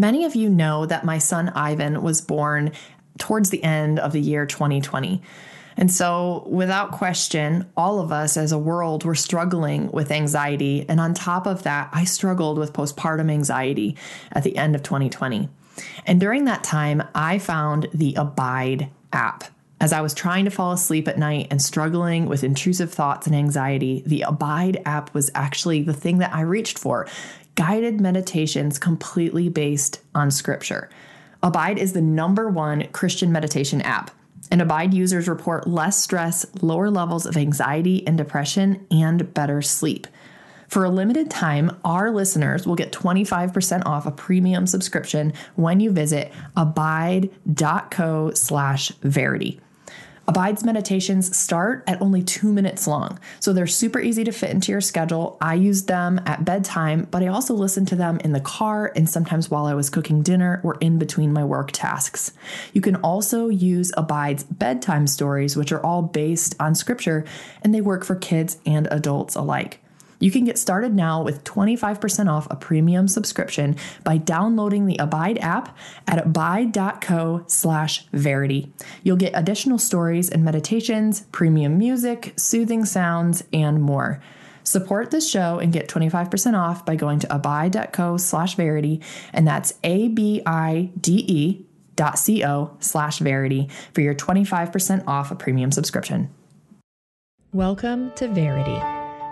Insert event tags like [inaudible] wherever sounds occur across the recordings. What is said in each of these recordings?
Many of you know that my son Ivan was born towards the end of the year 2020. And so, without question, all of us as a world were struggling with anxiety. And on top of that, I struggled with postpartum anxiety at the end of 2020. And during that time, I found the Abide app. As I was trying to fall asleep at night and struggling with intrusive thoughts and anxiety, the Abide app was actually the thing that I reached for guided meditations completely based on scripture. Abide is the number one Christian meditation app. And Abide users report less stress, lower levels of anxiety and depression, and better sleep. For a limited time, our listeners will get 25% off a premium subscription when you visit abide.co slash verity. Abide's meditations start at only two minutes long, so they're super easy to fit into your schedule. I used them at bedtime, but I also listened to them in the car and sometimes while I was cooking dinner or in between my work tasks. You can also use Abide's bedtime stories, which are all based on scripture, and they work for kids and adults alike. You can get started now with 25% off a premium subscription by downloading the Abide app at abide.co slash verity. You'll get additional stories and meditations, premium music, soothing sounds, and more. Support this show and get 25% off by going to abide.co slash verity, and that's A-B-I-D-E dot co slash verity for your 25% off a premium subscription. Welcome to Verity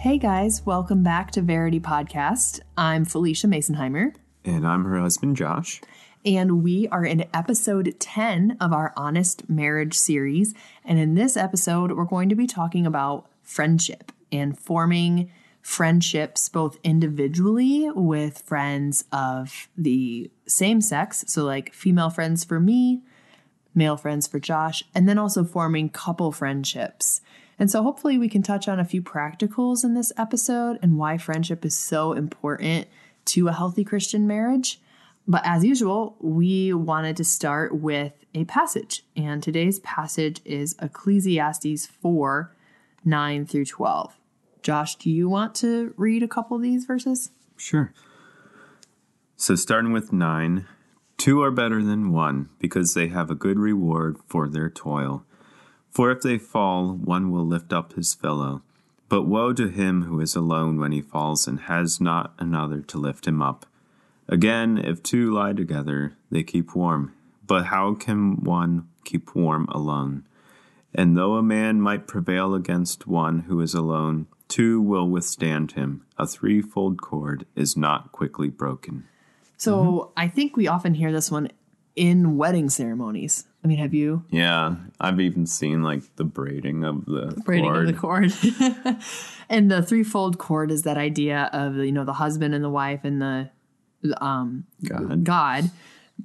Hey guys, welcome back to Verity Podcast. I'm Phylicia Masonheimer. And I'm her husband, Josh. And we are in episode 10 of our Honest Marriage series. And in this episode, we're going to be talking about friendship and forming friendships both individually with friends of the same sex. So, like female friends for me, male friends for Josh, and then also forming couple friendships and so, hopefully, we can touch on a few practicals in this episode and why friendship is so important to a healthy Christian marriage. But as usual, we wanted to start with a passage. And today's passage is Ecclesiastes 4 9 through 12. Josh, do you want to read a couple of these verses? Sure. So, starting with 9 Two are better than one because they have a good reward for their toil. For if they fall, one will lift up his fellow. But woe to him who is alone when he falls and has not another to lift him up. Again, if two lie together, they keep warm. But how can one keep warm alone? And though a man might prevail against one who is alone, two will withstand him. A threefold cord is not quickly broken. So mm-hmm. I think we often hear this one in wedding ceremonies. I mean, have you? Yeah, I've even seen like the braiding of the, the braiding cord. of the cord. [laughs] and the threefold cord is that idea of you know the husband and the wife and the um God, God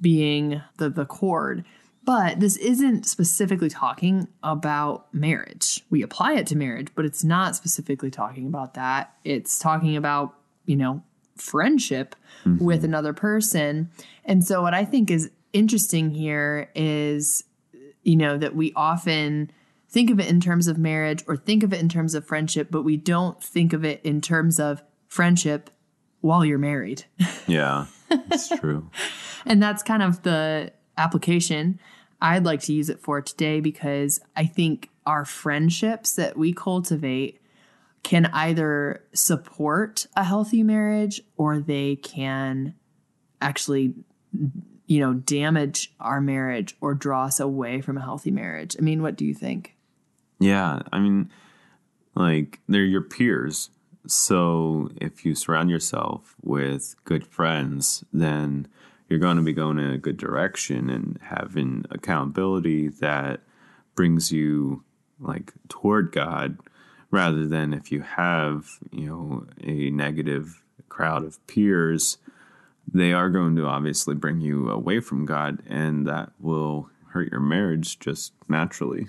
being the the cord. But this isn't specifically talking about marriage. We apply it to marriage, but it's not specifically talking about that. It's talking about, you know, friendship mm-hmm. with another person. And so what I think is interesting here is, you know, that we often think of it in terms of marriage or think of it in terms of friendship, but we don't think of it in terms of friendship while you're married. [laughs] Yeah, that's true. and that's kind of the application I'd like to use it for today because I think our friendships that we cultivate can either support a healthy marriage or they can actually you know, damage our marriage or draw us away from a healthy marriage. I mean, what do you think? Yeah, I mean, like they're your peers. So if you surround yourself with good friends, then you're going to be going in a good direction and having accountability that brings you like toward God rather than if you have, you know, a negative crowd of peers they are going to obviously bring you away from God, and that will hurt your marriage just naturally.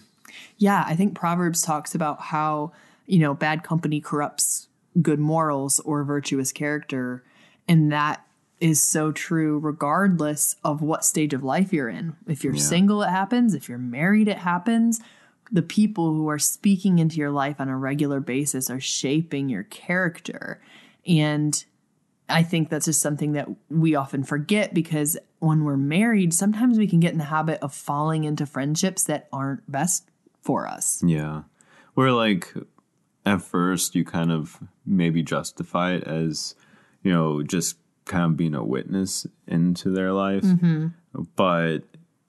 Yeah, I think Proverbs talks about how, you know, bad company corrupts good morals or virtuous character. And that is so true regardless of what stage of life you're in. If you're Yeah. single, it happens. If you're married, it happens. The people who are speaking into your life on a regular basis are shaping your character. And I think that's just something that we often forget because when we're married, sometimes we can get in the habit of falling into friendships that aren't best for us. Yeah. Where like at first you kind of maybe justify it as, you know, just kind of being a witness into their life. Mm-hmm. But,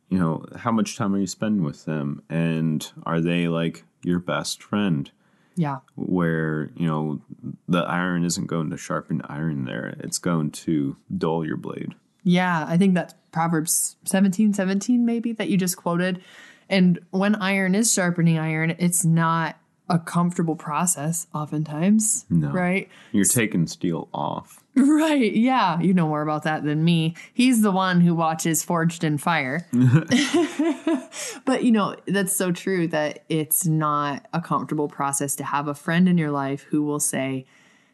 you know, how much time are you spending with them? And are they like your best friend? Yeah. Where, you know, the iron isn't going to sharpen iron there. It's going to dull your blade. Yeah, I think that's Proverbs 17, 17 maybe that you just quoted. And when iron is sharpening iron, it's not a comfortable process oftentimes. No. Right? You're taking steel off. Right. Yeah. You know more about that than me. He's the one who watches Forged in Fire. [laughs] but, you know, that's so true that it's not a comfortable process to have a friend in your life who will say,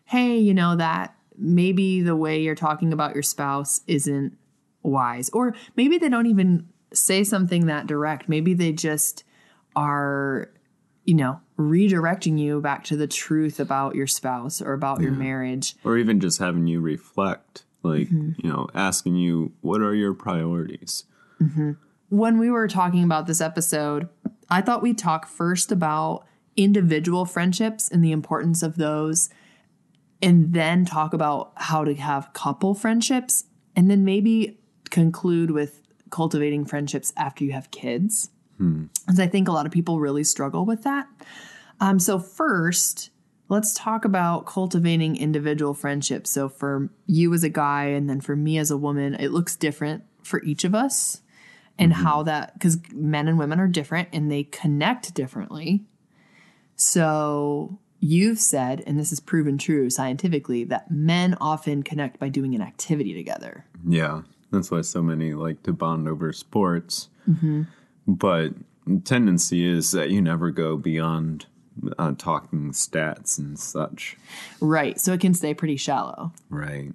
hey, you know, that maybe the way you're talking about your spouse isn't wise. Or maybe they don't even say something that direct. Maybe they just are, you know, redirecting you back to the truth about your spouse or about your marriage. or even just having you reflect like mm-hmm. you know asking you what are your priorities mm-hmm. when we were talking about this episode, I thought we'd talk first about individual friendships and the importance of those, and then talk about how to have couple friendships, and then maybe conclude with cultivating friendships after you have kids. Hmm. Because I think a lot of people really struggle with that. Um, so, first, let's talk about cultivating individual friendships. So, for you as a guy, and then for me as a woman, it looks different for each of us and mm-hmm. how that because men and women are different and they connect differently. So you've said, and this is proven true scientifically, that men often connect by doing an activity together. yeah that's why so many like to bond over sports mm-hmm. But the tendency is that you never go beyond uh, talking stats and such Right. So it can stay pretty shallow. right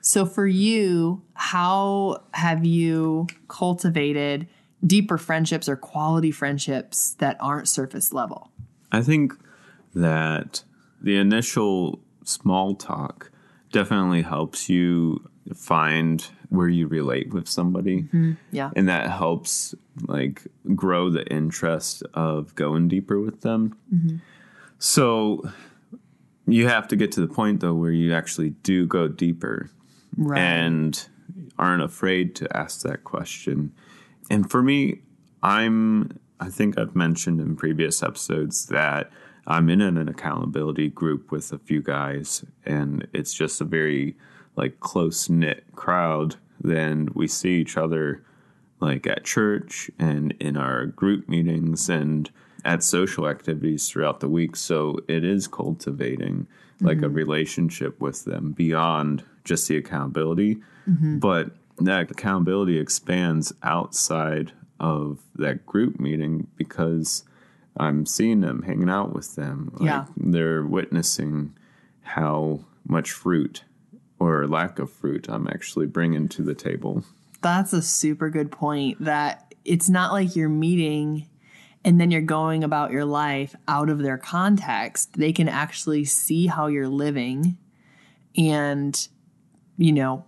So for you, how have you cultivated deeper friendships or quality friendships that aren't surface level? I think that the initial small talk definitely helps you find where you relate with somebody. Mm-hmm. Yeah. And that helps like grow the interest of going deeper with them. Mm-hmm. So you have to get to the point though where you actually do go deeper Right. and aren't afraid to ask that question. And for me, I'm I think I've mentioned in previous episodes that I'm in an accountability group with a few guys and it's just a very like close knit crowd. Then we see each other like at church and in our group meetings and at social activities throughout the week. So it is cultivating like a mm-hmm. relationship with them beyond just the accountability. Mm-hmm. But that accountability expands outside of that group meeting because I'm seeing them, hanging out with them. Like Yeah. they're witnessing how much fruit or lack of fruit I'm actually bringing to the table. That's a super good point that it's not like you're meeting and then you're going about your life out of their context. They can actually see how you're living and, you know,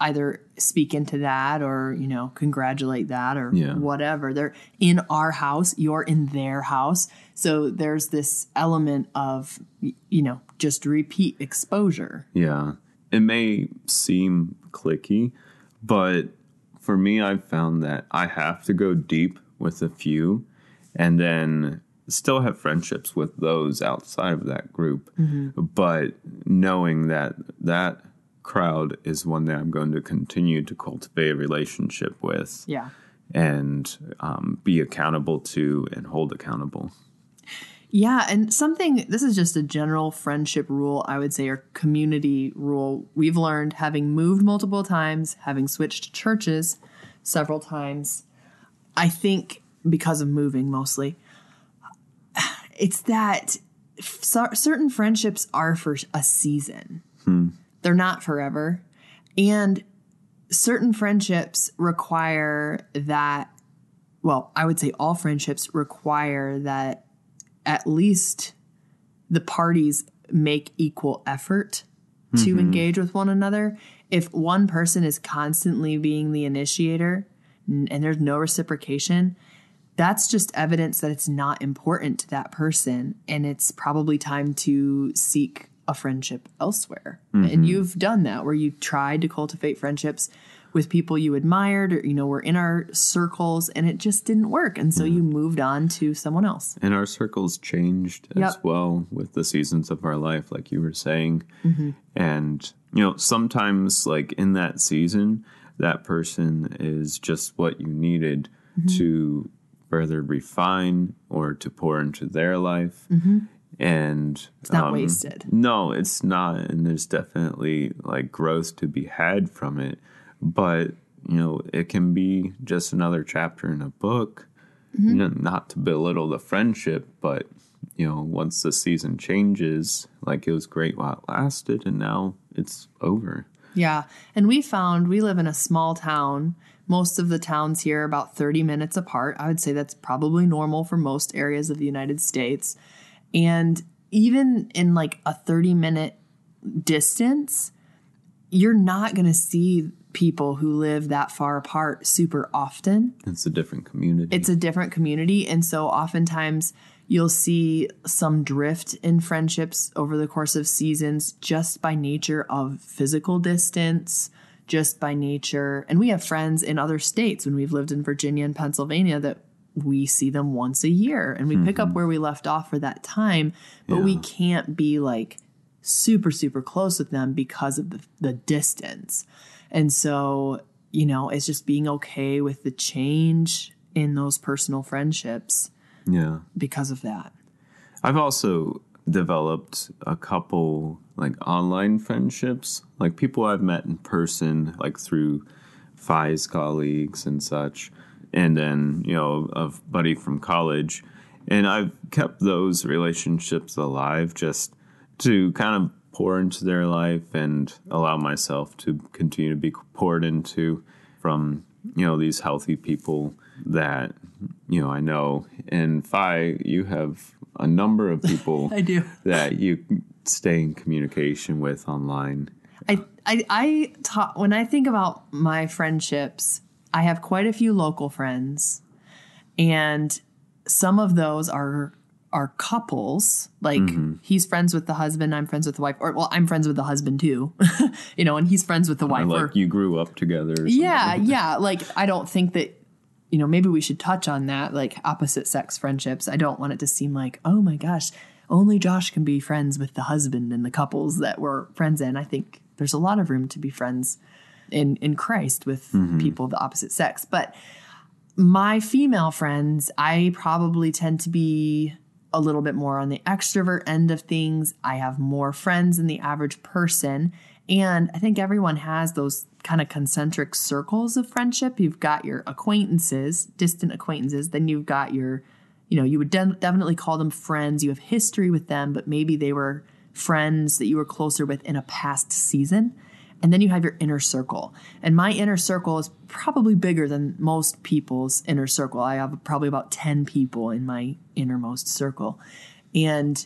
either speak into that or, you know, congratulate that or Yeah. whatever. They're in our house, you're in their house. So there's this element of, you know, just repeat exposure. Yeah. It may seem clicky, but for me, I've found that I have to go deep with a few and then still have friendships with those outside of that group. But knowing that that crowd is one that I'm going to continue to cultivate a relationship with Yeah. and um, be accountable to and hold accountable. Yeah, and something this is just a general friendship rule, I would say, or community rule we've learned having moved multiple times, having switched churches several times. I think because of moving mostly, it's that f- certain friendships are for a season. Hmm. They're not forever. And certain friendships require that, well, I would say all friendships require that at least the parties make equal effort to mm-hmm. engage with one another. If one person is constantly being the initiator and there's no reciprocation, that's just evidence that it's not important to that person and it's probably time to seek a friendship elsewhere. And mm-hmm. you've done that where you tried to cultivate friendships with people you admired or you know were in our circles and it just didn't work and so you moved on to someone else. And our circles changed as well with the seasons of our life, like you were saying. Mm-hmm. And, you know, sometimes, like in that season, that person is just what you needed Mm-hmm. to further refine or to pour into their life. And Mm-hmm. It's not wasted. No, it's not. And there's definitely like growth to be had from it. But, you know, it can be just another chapter in a book. Mm-hmm. You know, not to belittle the friendship, but, you know, once the season changes, like it was great while it lasted, and now it's over. Yeah. And we found we live in a small town. Most of the towns here are about 30 minutes apart. I would say that's probably normal for most areas of the United States. And even in like a 30 minute distance, you're not going to see people who live that far apart super often. It's a different community. It's a different community. And so oftentimes you'll see some drift in friendships over the course of seasons just by nature of physical distance, just by nature. And we have friends in other states when we've lived in Virginia and Pennsylvania that we see them once a year and we pick up mm-hmm. where we left off for that time, but we can't be like super, super close with them because of the, the distance. And so, you know, it's just being okay with the change in those personal friendships yeah. because of that. I've also developed a couple like online friendships, like people I've met in person, like through FI's colleagues and such, and then, you know, a buddy from college. And I've kept those relationships alive just to kind of pour into their life and allow myself to continue to be poured into from, you know, these healthy people that, you know, I know. And Fi, you have a number of people [laughs] I do. [laughs] that you stay in communication with online. I I I ta- when I think about my friendships, I have quite a few local friends, and some of those are are couples. Like mm-hmm. he's friends with the husband, I'm friends with the wife, or well, I'm friends with the husband too, [laughs] you know, and he's friends with the wife. Or or- like you grew up together. Or yeah, [laughs] yeah. Like I don't think that you know, maybe we should touch on that, like opposite sex friendships. I don't want it to seem like, oh my gosh, only Josh can be friends with the husband and the couples that we're friends in. I think there's a lot of room to be friends in in Christ with mm-hmm. people of the opposite sex. But my female friends, I probably tend to be a little bit more on the extrovert end of things. I have more friends than the average person. And I think everyone has those kind of concentric circles of friendship. You've got your acquaintances, distant acquaintances, then you've got your, you know, you would de- definitely call them friends. You have history with them, but maybe they were friends that you were closer with in a past season. And then you have your inner circle. And my inner circle is probably bigger than most people's inner circle. I have probably about 10 people in my innermost circle. And,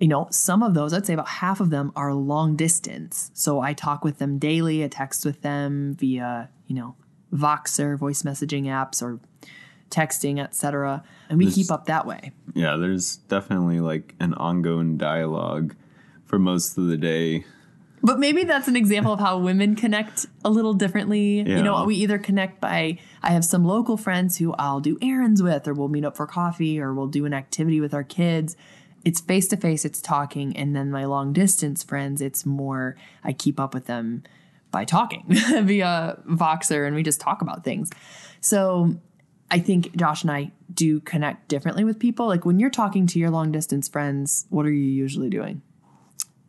you know, some of those, I'd say about half of them are long distance. So I talk with them daily, I text with them via, you know, Voxer, voice messaging apps, or texting, etc. And we keep up that way. Yeah, there's definitely like an ongoing dialogue for most of the day. But maybe that's an example of how women connect a little differently. You know, we either connect by I have some local friends who I'll do errands with, or we'll meet up for coffee, or we'll do an activity with our kids. It's face to face, it's talking. And then my long distance friends, it's more I keep up with them by talking [laughs] via Voxer and we just talk about things. So I think Josh and I do connect differently with people. Like when you're talking to your long distance friends, what are you usually doing?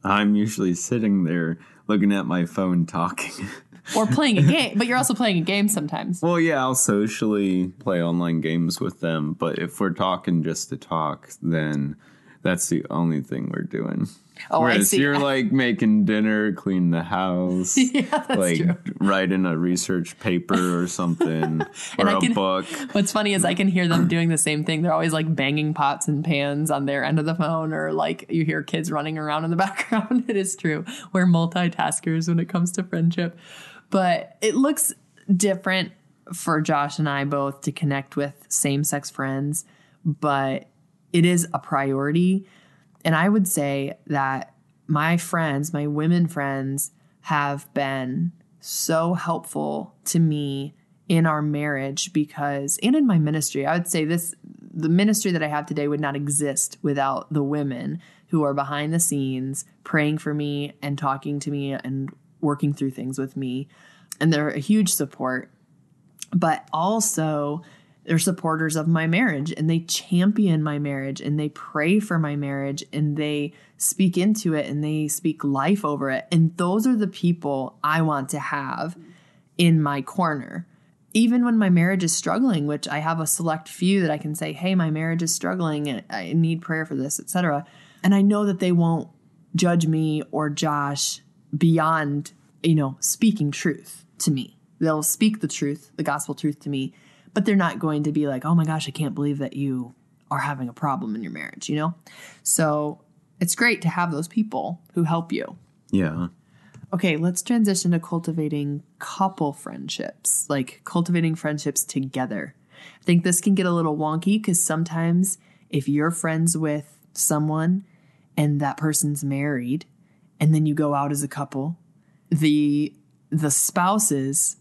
I'm usually sitting there looking at my phone talking. or playing a [laughs] game, but you're also playing a game sometimes. Well, yeah, I'll socially play online games with them, but if we're talking just to talk, then that's the only thing we're doing. Oh, I see. you're like making dinner, cleaning the house, [laughs] Yeah, like true. writing a research paper or something, [laughs] or a can- book. What's funny is I can hear them doing the same thing. They're always like banging pots and pans on their end of the phone, or like you hear kids running around in the [laughs] background. it is true. We're multitaskers when it comes to friendship. But it looks different for Josh and I both to connect with same sex friends, but it is a priority. And I would say that my friends, my women friends, have been so helpful to me in our marriage because, and in my ministry, I would say this the ministry that I have today would not exist without the women who are behind the scenes praying for me and talking to me and working through things with me. And they're a huge support but also they're supporters of my marriage and they champion my marriage and they pray for my marriage and they speak into it and they speak life over it. And those are the people I want to have in my corner. Even when my marriage is struggling, which I have a select few that I can say, "Hey, my marriage is struggling I need prayer for this," etc. And I know that they won't judge me or Josh beyond, you know, speaking truth to me. They'll speak the truth, the gospel truth to me, but they're not going to be like, oh my gosh, I can't believe that you are having a problem in your marriage, you know? So it's great to have those people who help you. Yeah. Okay, let's transition to cultivating couple friendships, like cultivating friendships together. I think this can get a little wonky because sometimes if you're friends with someone and that person's married and then you go out as a couple, the the spouses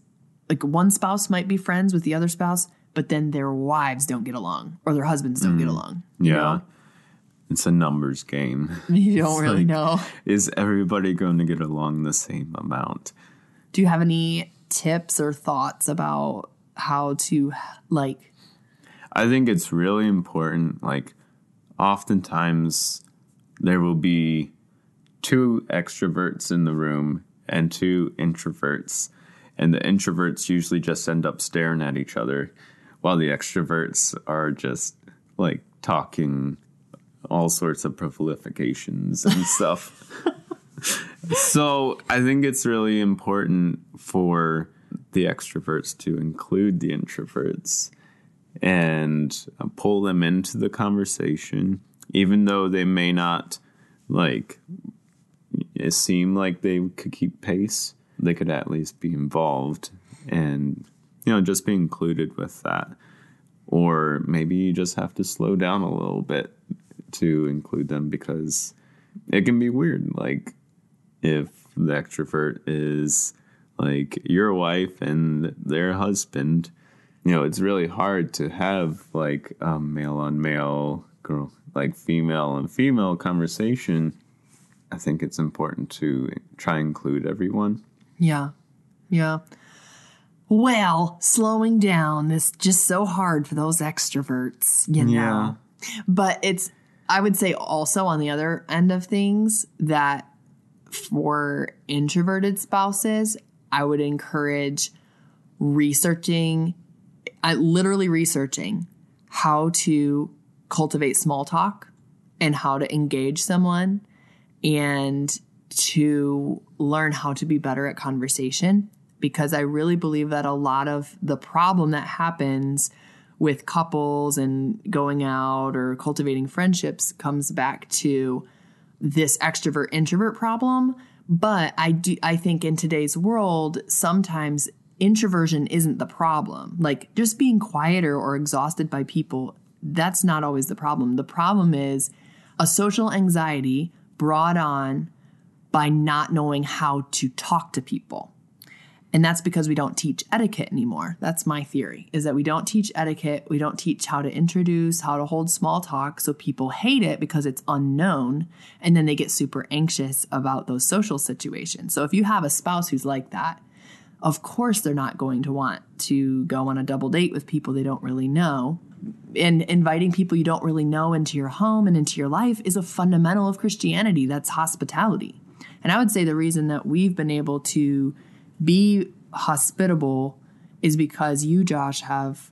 like one spouse might be friends with the other spouse, but then their wives don't get along or their husbands don't get mm. along. Yeah. know? It's a numbers game. [laughs] You don't It's really like- know. Is everybody going to get along the same amount? Do you have any tips or thoughts about how to like I think it's really important. Like, oftentimes there will be two extroverts in the room and two introverts, and the introverts usually just end up staring at each other, while the extroverts are just like talking all sorts of prolifications and [laughs] stuff. so I think it's really important for the extroverts to include the introverts and uh, pull them into the conversation, even though they may not like seem like they could keep pace. They could at least be involved and you know just be included with that. Or maybe you just have to slow down a little bit to include them because it can be weird. Like if the extrovert is like your wife and their husband, you know, it's really hard to have like a male on male, girl, like female and female conversation. I think it's important to try and include everyone. Yeah. Yeah. Well, slowing down is just so hard for those extroverts, you know. Yeah. But it's I would say also on the other end of things that for introverted spouses, I would encourage researching I literally researching how to cultivate small talk and how to engage someone and to learn how to be better at conversation because I really believe that a lot of the problem that happens with couples and going out or cultivating friendships comes back to this extrovert introvert problem. But i do i think in today's world sometimes introversion isn't the problem. Like just being quieter or exhausted by people that's not always the problem. The problem is a social anxiety brought on by not knowing how to talk to people and that's because we don't teach etiquette anymore. That's my theory is that we don't teach etiquette. We don't teach how to introduce, how to hold small talk. So people hate it because it's unknown. And then they get super anxious about those social situations. So if you have a spouse who's like that, of course they're not going to want to go on a double date with people they don't really know. And inviting people you don't really know into your home and into your life is a fundamental of Christianity. That's hospitality. And I would say the reason that we've been able to be hospitable is because you, Josh, have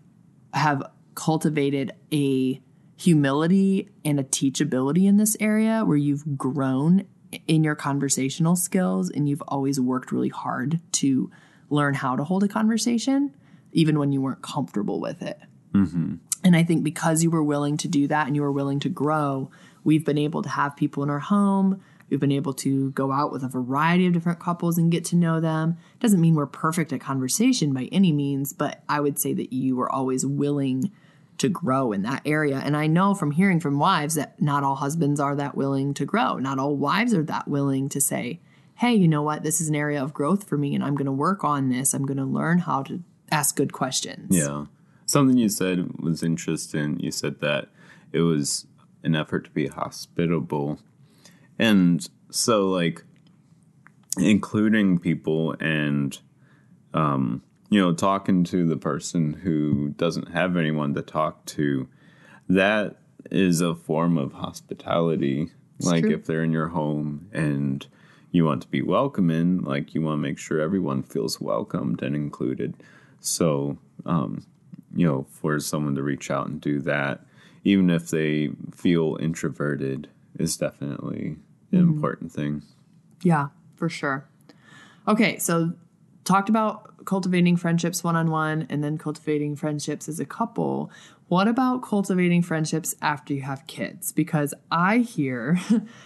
have cultivated a humility and a teachability in this area where you've grown in your conversational skills and you've always worked really hard to learn how to hold a conversation, even when you weren't comfortable with it. Mm-hmm. And I think because you were willing to do that and you were willing to grow, we've been able to have people in our home. We've been able to go out with a variety of different couples and get to know them. Doesn't mean we're perfect at conversation by any means, but I would say that you were always willing to grow in that area. And I know from hearing from wives that not all husbands are that willing to grow. Not all wives are that willing to say, hey, you know what? This is an area of growth for me and I'm going to work on this. I'm going to learn how to ask good questions. Yeah. Something you said was interesting. You said that it was an effort to be hospitable. And so, like, including people and, um, you know, talking to the person who doesn't have anyone to talk to, that is a form of hospitality. It's like, true. if they're in your home and you want to be welcoming, like, you want to make sure everyone feels welcomed and included. So, um, you know, for someone to reach out and do that, even if they feel introverted, is definitely an mm-hmm. important thing. Yeah, for sure. Okay, so talked about cultivating friendships one on one and then cultivating friendships as a couple. What about cultivating friendships after you have kids? Because I hear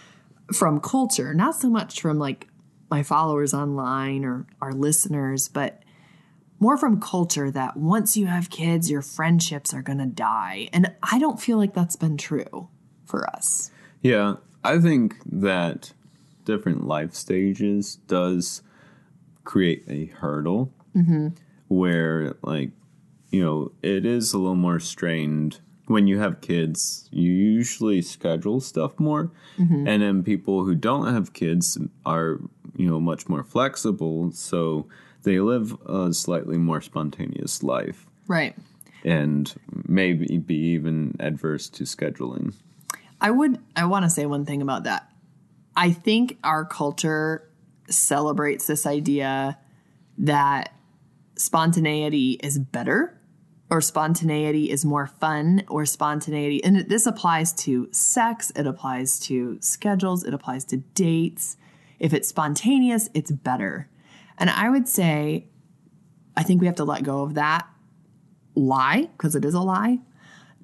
[laughs] from culture, not so much from like my followers online or our listeners, but more from culture that once you have kids, your friendships are going to die. And I don't feel like that's been true for us. Yeah, I think that different life stages does create a hurdle mm-hmm. where, like, you know, it is a little more strained. When you have kids, you usually schedule stuff more. Mm-hmm. And then people who don't have kids are, you know, much more flexible. So they live a slightly more spontaneous life Right. and maybe be even adverse to scheduling. I would I want to say one thing about that. I think our culture celebrates this idea that spontaneity is better or spontaneity is more fun or spontaneity and this applies to sex, it applies to schedules, it applies to dates. If it's spontaneous, it's better. And I would say I think we have to let go of that lie because it is a lie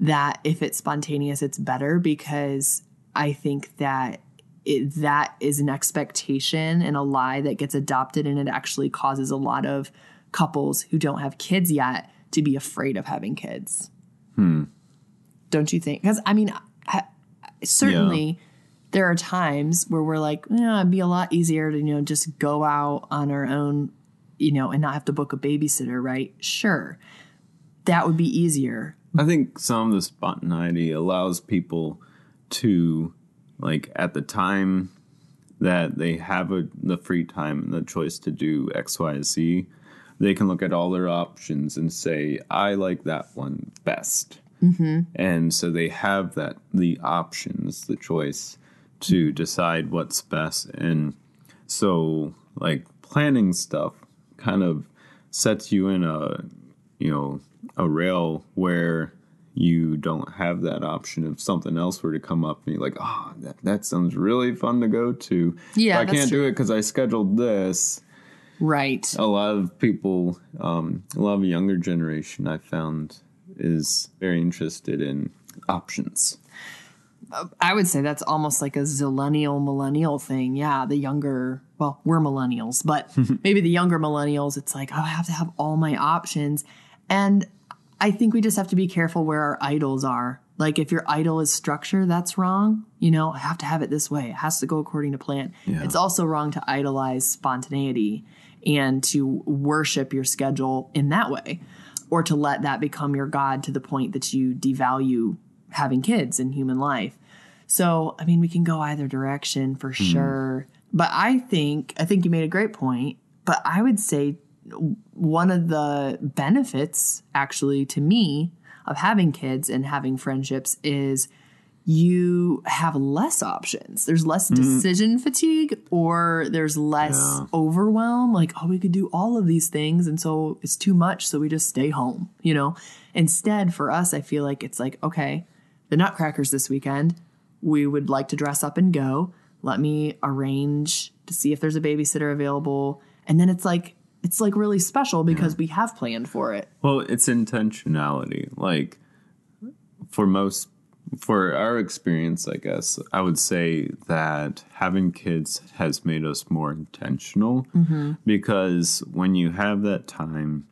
that if it's spontaneous, it's better because I think that it, that is an expectation and a lie that gets adopted, and it actually causes a lot of couples who don't have kids yet to be afraid of having kids. Hmm. Don't you think? Because I mean, I, certainly there are times where we're like, yeah, it'd be a lot easier to you know just go out on our own, you know, and not have to book a babysitter, right? Sure, that would be easier. I think some of the spontaneity allows people to, like, at the time that they have a, the free time and the choice to do X, Y, Z, they can look at all their options and say, I like that one best. Mm-hmm. And so they have that, the options, the choice to decide what's best. And so, like, planning stuff kind of sets you in a, you know, a rail where you don't have that option if something else were to come up and you're like, oh, that, that sounds really fun to go to. Yeah, But I can't true. do it because I scheduled this. Right. A lot of people, um, a lot of younger generation I found is very interested in options. I would say that's almost like a zillennial millennial thing. Yeah, the younger, well, we're millennials, but [laughs] maybe the younger millennials, it's like, oh, I have to have all my options. And I think we just have to be careful where our idols are. Like if your idol is structure, that's wrong. You know, I have to have it this way. It has to go according to plan. Yeah. It's also wrong to idolize spontaneity and to worship your schedule in that way or to let that become your god to the point that you devalue having kids in human life. So, I mean, we can go either direction for hmm. sure. But I think I think you made a great point, but I would say one of the benefits, actually, to me of having kids and having friendships is you have less options. There's less mm-hmm. decision fatigue or there's less Yeah. overwhelm. Like, oh, we could do all of these things. And so it's too much. So we just stay home, you know? Instead, for us, I feel like it's like, okay, the Nutcrackers this weekend, we would like to dress up and go. Let me arrange to see if there's a babysitter available. And then it's like, it's like really special because we have planned for it. Well, it's intentionality. Like for most for our experience, I guess, I would say that having kids has made us more intentional mm-hmm. because when you have that time,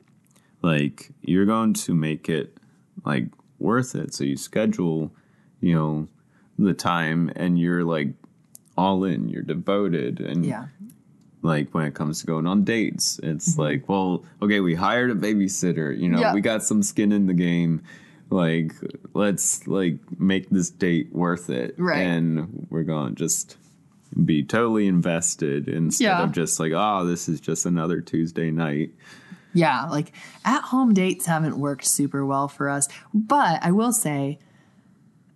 like you're going to make it like worth it. So you schedule, you know, the time and you're like all in, you're devoted and Yeah. Like when it comes to going on dates it's mm-hmm. like well okay we hired a babysitter you know Yeah. we got some skin in the game like let's like make this date worth it Right. and we're gonna just be totally invested instead Yeah. of just like oh this is just another tuesday night Yeah, like at home dates haven't worked super well for us. But I will say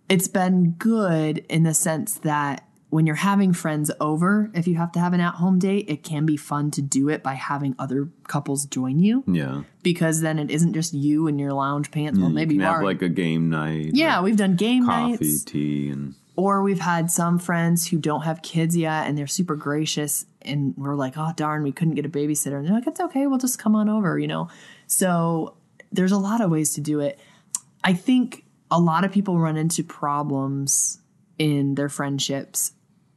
it's been good in the sense that when you're having friends over, if you have to have an at home date, it can be fun to do it by having other couples join you yeah because then it isn't just you in your lounge pants. Well, mm, maybe you you can have like a game night yeah, we've done game coffee nights. tea and Or we've had some friends who don't have kids yet and they're super gracious and we're like, oh darn, we couldn't get a babysitter. And they're like, it's okay, we'll just come on over, you know? So there's a lot of ways to do it. I think a lot of people run into problems in their friendships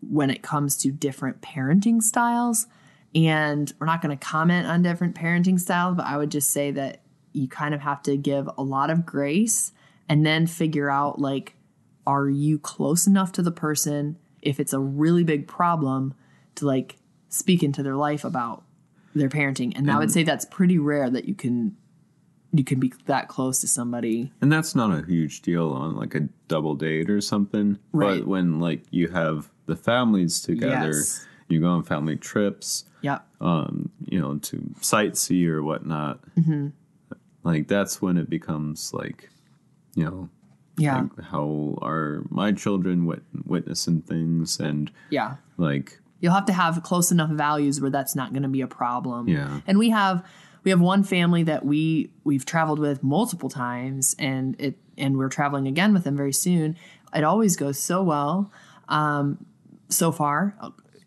when it comes to different parenting styles. And we're not going to comment on different parenting styles, but I would just say that you kind of have to give a lot of grace and then figure out like, are you close enough to the person if it's a really big problem to like speak into their life about their parenting? And I would say that's pretty rare that you can you can be that close to somebody. And that's not a huge deal on like a double date or something. Right. But when like you have the families together, Yes. you go on family trips, Yep. um, you know, to sightsee or whatnot. Mm-hmm. Like that's when it becomes like, you know, Yeah. like how are my children wit- witnessing things and yeah. like You'll have to have close enough values where that's not going to be a problem. Yeah. And we have we have one family that we we've traveled with multiple times and it and we're traveling again with them very soon. It always goes so well. Um so far,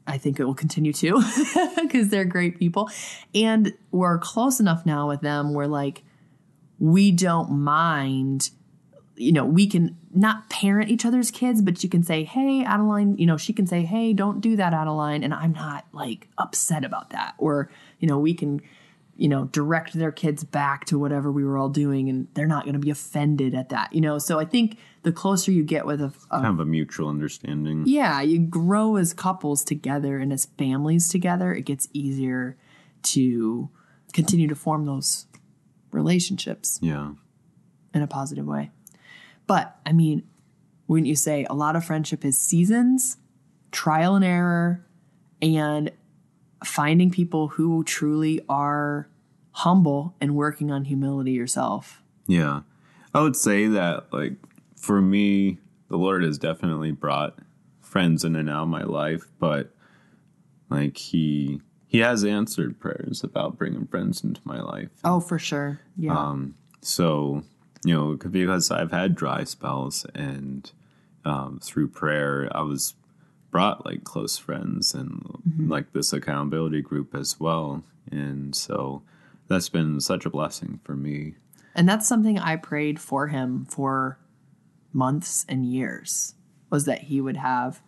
I think it will continue to [laughs] because they're great people. And we're close enough now with them where like we don't mind you know, we can not parent each other's kids, but you can say, hey, Adeline, you know, she can say, hey, don't do that, Adeline. And I'm not like upset about that. Or, you know, we can, you know, direct their kids back to whatever we were all doing and they're not going to be offended at that, you know. So I think the closer you get with a, a of a mutual understanding. yeah, you grow as couples together and as families together, it gets easier to continue to form those relationships Yeah. in a positive way. But I mean, wouldn't you say a lot of friendship is seasons, trial and error, and finding people who truly are humble and working on humility yourself? Yeah. I would say that, like, for me, the Lord has definitely brought friends in and out of my life, but, like, He. He has answered prayers about bringing friends into my life. Oh, for sure. Yeah. Um, so, you know, because I've had dry spells and um, through prayer, I was brought like close friends and mm-hmm. like this accountability group as well. And so that's been such a blessing for me. And that's something I prayed for him for months and years was that he would have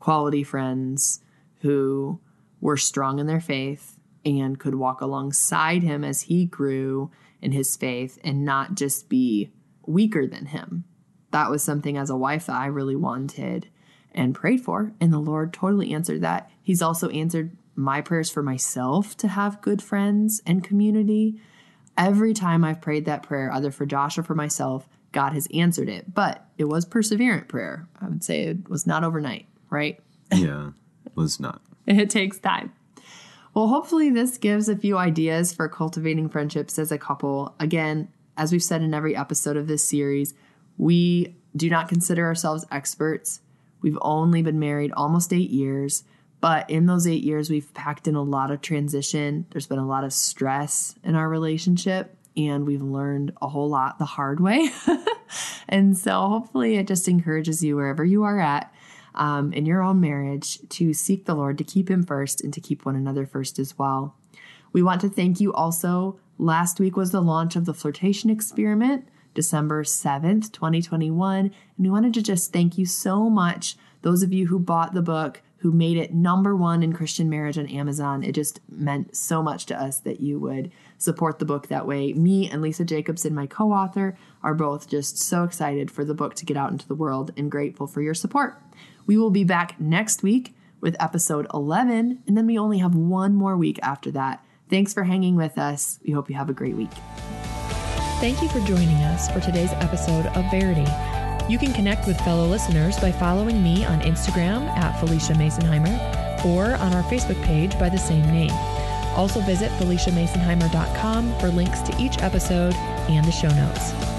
quality friends who were strong in their faith and could walk alongside him as he grew in his faith and not just be weaker than him. That was something as a wife that I really wanted and prayed for. And the Lord totally answered that. He's also answered my prayers for myself to have good friends and community every time I've prayed that prayer, either for Josh or for myself, God has answered it. But it was perseverant prayer. I would say it was not overnight, right? [laughs] Yeah, it was not. [laughs] It takes time. Well, hopefully, this gives a few ideas for cultivating friendships as a couple. Again, as we've said in every episode of this series, we do not consider ourselves experts. We've only been married almost eight years, but in those eight years, we've packed in a lot of transition. There's been a lot of stress in our relationship, and we've learned a whole lot the hard way. [laughs] and so, hopefully, it just encourages you wherever you are at um, in your own marriage to seek the Lord, to keep Him first, and to keep one another first as well. We want to thank you also. Last week was the launch of the flirtation experiment, December 7th, 2021. And we wanted to just thank you so much, those of you who bought the book, who made it number one in Christian marriage on Amazon. It just meant so much to us that you would support the book that way. Me and Lisa Jacobson, my co author, are both just so excited for the book to get out into the world and grateful for your support. We will be back next week with episode 11, and then we only have one more week after that. Thanks for hanging with us. We hope you have a great week. Thank you for joining us for today's episode of Verity. You can connect with fellow listeners by following me on Instagram at Phylicia Masonheimer or on our Facebook page by the same name. Also visit PhyliciaMasonheimer.com for links to each episode and the show notes.